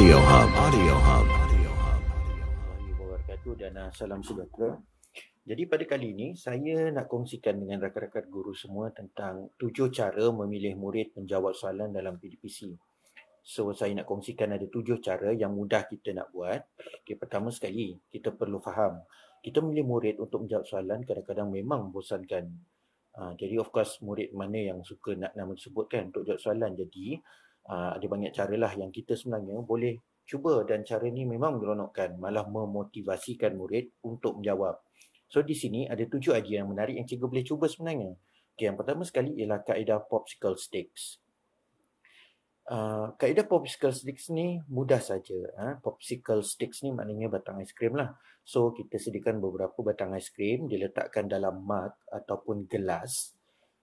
Audio Hub. Audio Hub. dan uh, salam sejahtera. Jadi pada kali ini saya nak kongsikan dengan rakan-rakan guru semua tentang tujuh cara memilih murid menjawab soalan dalam PDPC. So saya nak kongsikan ada tujuh cara yang mudah kita nak buat. Okay, pertama sekali kita perlu faham. Kita memilih murid untuk menjawab soalan kadang-kadang memang membosankan. Uh, jadi of course murid mana yang suka nak nama tersebut kan untuk jawab soalan. Jadi uh, ada banyak cara lah yang kita sebenarnya boleh cuba dan cara ni memang meronokkan malah memotivasikan murid untuk menjawab. So di sini ada tujuh idea yang menarik yang cikgu boleh cuba sebenarnya. Okay, yang pertama sekali ialah kaedah popsicle sticks. Uh, kaedah popsicle sticks ni mudah saja. Ha? Popsicle sticks ni maknanya batang aiskrim lah. So kita sediakan beberapa batang aiskrim diletakkan dalam mug ataupun gelas.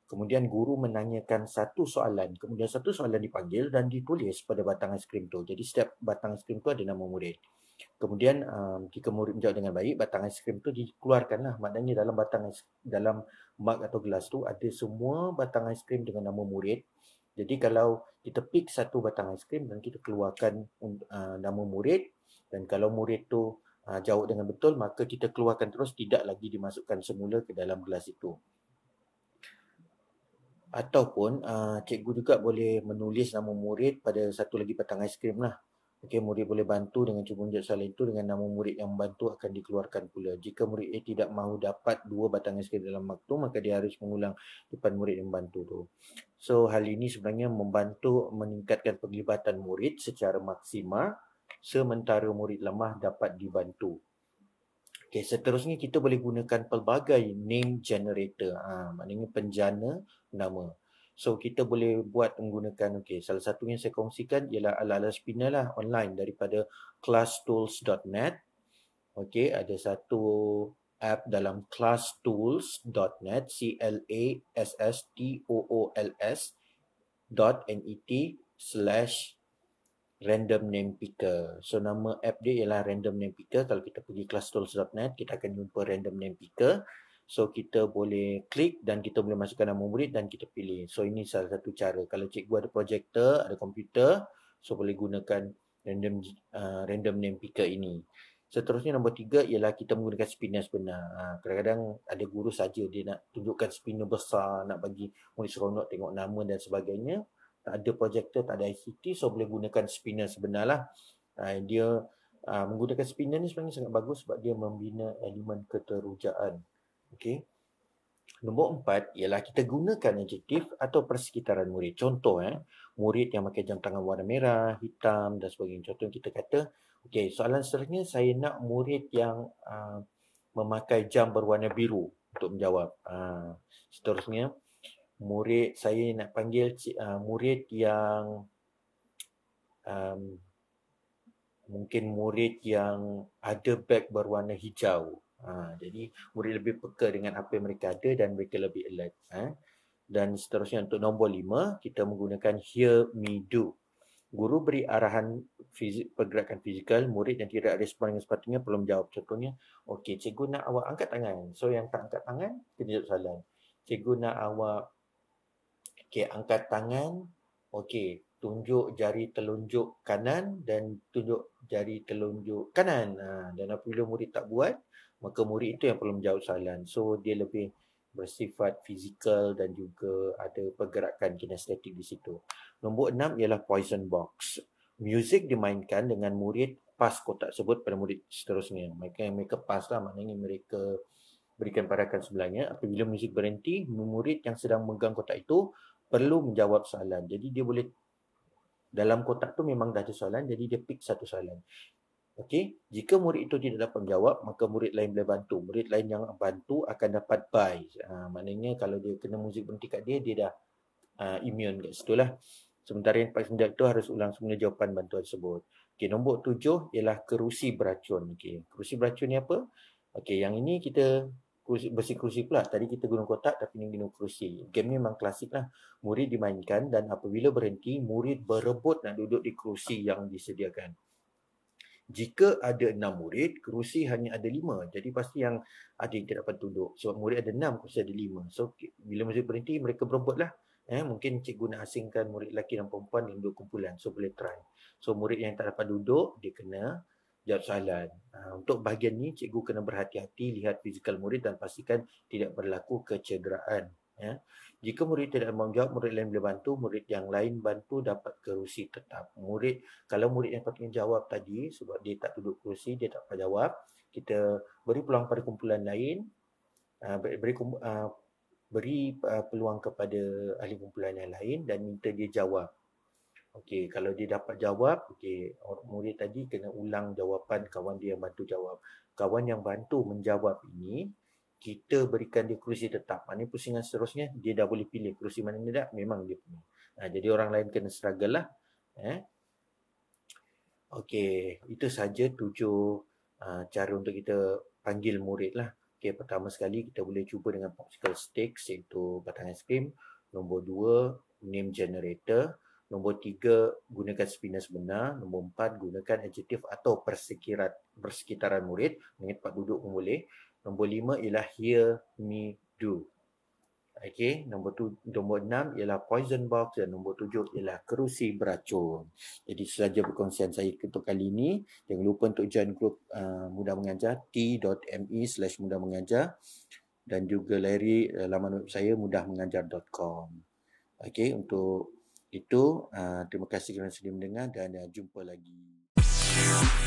Kemudian guru menanyakan satu soalan. Kemudian satu soalan dipanggil dan ditulis pada batang aiskrim tu. Jadi setiap batang aiskrim tu ada nama murid. Kemudian um, jika murid menjawab dengan baik, batang aiskrim tu dikeluarkanlah. Maknanya dalam batang ais, dalam mug atau gelas tu ada semua batang aiskrim dengan nama murid. Jadi kalau kita pick satu batang aiskrim dan kita keluarkan uh, nama murid dan kalau murid tu uh, jawab dengan betul maka kita keluarkan terus tidak lagi dimasukkan semula ke dalam gelas itu ataupun uh, cikgu juga boleh menulis nama murid pada satu lagi batang aiskrim lah. Okey, murid boleh bantu dengan cuba menjawab soalan itu dengan nama murid yang membantu akan dikeluarkan pula. Jika murid A tidak mahu dapat dua batang aiskrim dalam waktu, maka dia harus mengulang depan murid yang membantu tu. So, hal ini sebenarnya membantu meningkatkan penglibatan murid secara maksimal sementara murid lemah dapat dibantu. Okay, seterusnya kita boleh gunakan pelbagai name generator. Ha, maknanya penjana nama. So kita boleh buat menggunakan okay, salah satu yang saya kongsikan ialah ala-ala spinner lah online daripada classtools.net. Okay, ada satu app dalam classtools.net c l a s s t o o l s .net slash random name picker. So nama app dia ialah random name picker. Kalau kita pergi classtools.net, kita akan jumpa random name picker. So kita boleh klik dan kita boleh masukkan nama murid dan kita pilih. So ini salah satu cara. Kalau cikgu ada projector, ada komputer, so boleh gunakan random uh, random name picker ini. Seterusnya nombor tiga ialah kita menggunakan spinner sebenar. Ha, kadang-kadang ada guru saja dia nak tunjukkan spinner besar, nak bagi murid seronok tengok nama dan sebagainya tak ada projector, tak ada ICT, so boleh gunakan spinner sebenar lah. Uh, dia uh, menggunakan spinner ni sebenarnya sangat bagus sebab dia membina elemen keterujaan. Okay. Nombor empat ialah kita gunakan adjektif atau persekitaran murid. Contoh, eh, murid yang pakai jam tangan warna merah, hitam dan sebagainya. Contoh kita kata, okay, soalan seterusnya saya nak murid yang uh, memakai jam berwarna biru untuk menjawab. Uh, seterusnya, murid saya nak panggil uh, murid yang um, mungkin murid yang ada beg berwarna hijau. Ha, jadi murid lebih peka dengan apa yang mereka ada dan mereka lebih alert. Ha. Dan seterusnya untuk nombor lima, kita menggunakan hear me do. Guru beri arahan fizik, pergerakan fizikal, murid yang tidak respon dengan sepatutnya perlu menjawab. Contohnya, okey, cikgu nak awak angkat tangan. So yang tak angkat tangan, kena jawab soalan. Cikgu nak awak Okey, angkat tangan. Okey, tunjuk jari telunjuk kanan dan tunjuk jari telunjuk kanan. Ha, dan apabila murid tak buat, maka murid itu yang perlu menjawab soalan. So, dia lebih bersifat fizikal dan juga ada pergerakan kinestetik di situ. Nombor enam ialah poison box. Muzik dimainkan dengan murid pas kotak tersebut pada murid seterusnya. Mereka yang mereka pas lah, maknanya mereka berikan parakan sebelahnya. Apabila muzik berhenti, murid yang sedang memegang kotak itu perlu menjawab soalan. Jadi dia boleh dalam kotak tu memang dah ada soalan jadi dia pick satu soalan. Okey, jika murid itu tidak dapat menjawab maka murid lain boleh bantu. Murid lain yang bantu akan dapat buy. Ha, maknanya kalau dia kena muzik berhenti kat dia dia dah uh, immune kat situ lah. Sementara yang paling sendiri tu harus ulang semula jawapan bantuan tersebut. Okey, nombor tujuh ialah kerusi beracun. Okey, kerusi beracun ni apa? Okey, yang ini kita kerusi pula. Tadi kita guna kotak tapi ini guna kerusi. Game ni memang klasik lah. Murid dimainkan dan apabila berhenti, murid berebut nak duduk di kerusi yang disediakan. Jika ada enam murid, kerusi hanya ada lima. Jadi pasti yang ada yang tidak dapat duduk. Sebab murid ada enam, kerusi ada lima. So bila murid berhenti, mereka berebut lah Eh, mungkin cikgu nak asingkan murid lelaki dan perempuan dalam dua kumpulan. So boleh try. So murid yang tak dapat duduk, dia kena jawab soalan. Ha, untuk bahagian ni, cikgu kena berhati-hati lihat fizikal murid dan pastikan tidak berlaku kecederaan. Ya. Jika murid tidak mahu jawab, murid lain boleh bantu. Murid yang lain bantu dapat kerusi tetap. Murid, kalau murid yang patutnya jawab tadi, sebab dia tak duduk kerusi, dia tak dapat jawab, kita beri peluang pada kumpulan lain. Uh, beri, beri uh, peluang kepada ahli kumpulan yang lain dan minta dia jawab. Okey, kalau dia dapat jawab, okey, murid tadi kena ulang jawapan kawan dia yang bantu jawab. Kawan yang bantu menjawab ini, kita berikan dia kerusi tetap. Mana pusingan seterusnya, dia dah boleh pilih kerusi mana ni tak, memang dia punya. Ha, jadi orang lain kena struggle lah. Eh? Okey, itu saja tujuh uh, cara untuk kita panggil murid lah. Okay, pertama sekali kita boleh cuba dengan popsicle sticks iaitu batang es krim. Nombor dua, name generator. Nombor tiga, gunakan spinner sebenar. Nombor empat, gunakan adjektif atau persekitaran, persekitaran murid. Dengan tempat duduk pun boleh. Nombor lima ialah hear me do. Okey, nombor tu nombor enam ialah poison box dan nombor tujuh ialah kerusi beracun. Jadi saja perkongsian saya untuk kali ini. Jangan lupa untuk join grup uh, Mudah Mengajar t.me slash mudah mengajar dan juga layari uh, laman web saya mudahmengajar.com. Okey, untuk itu uh, terima kasih kerana sudah mendengar dan uh, jumpa lagi.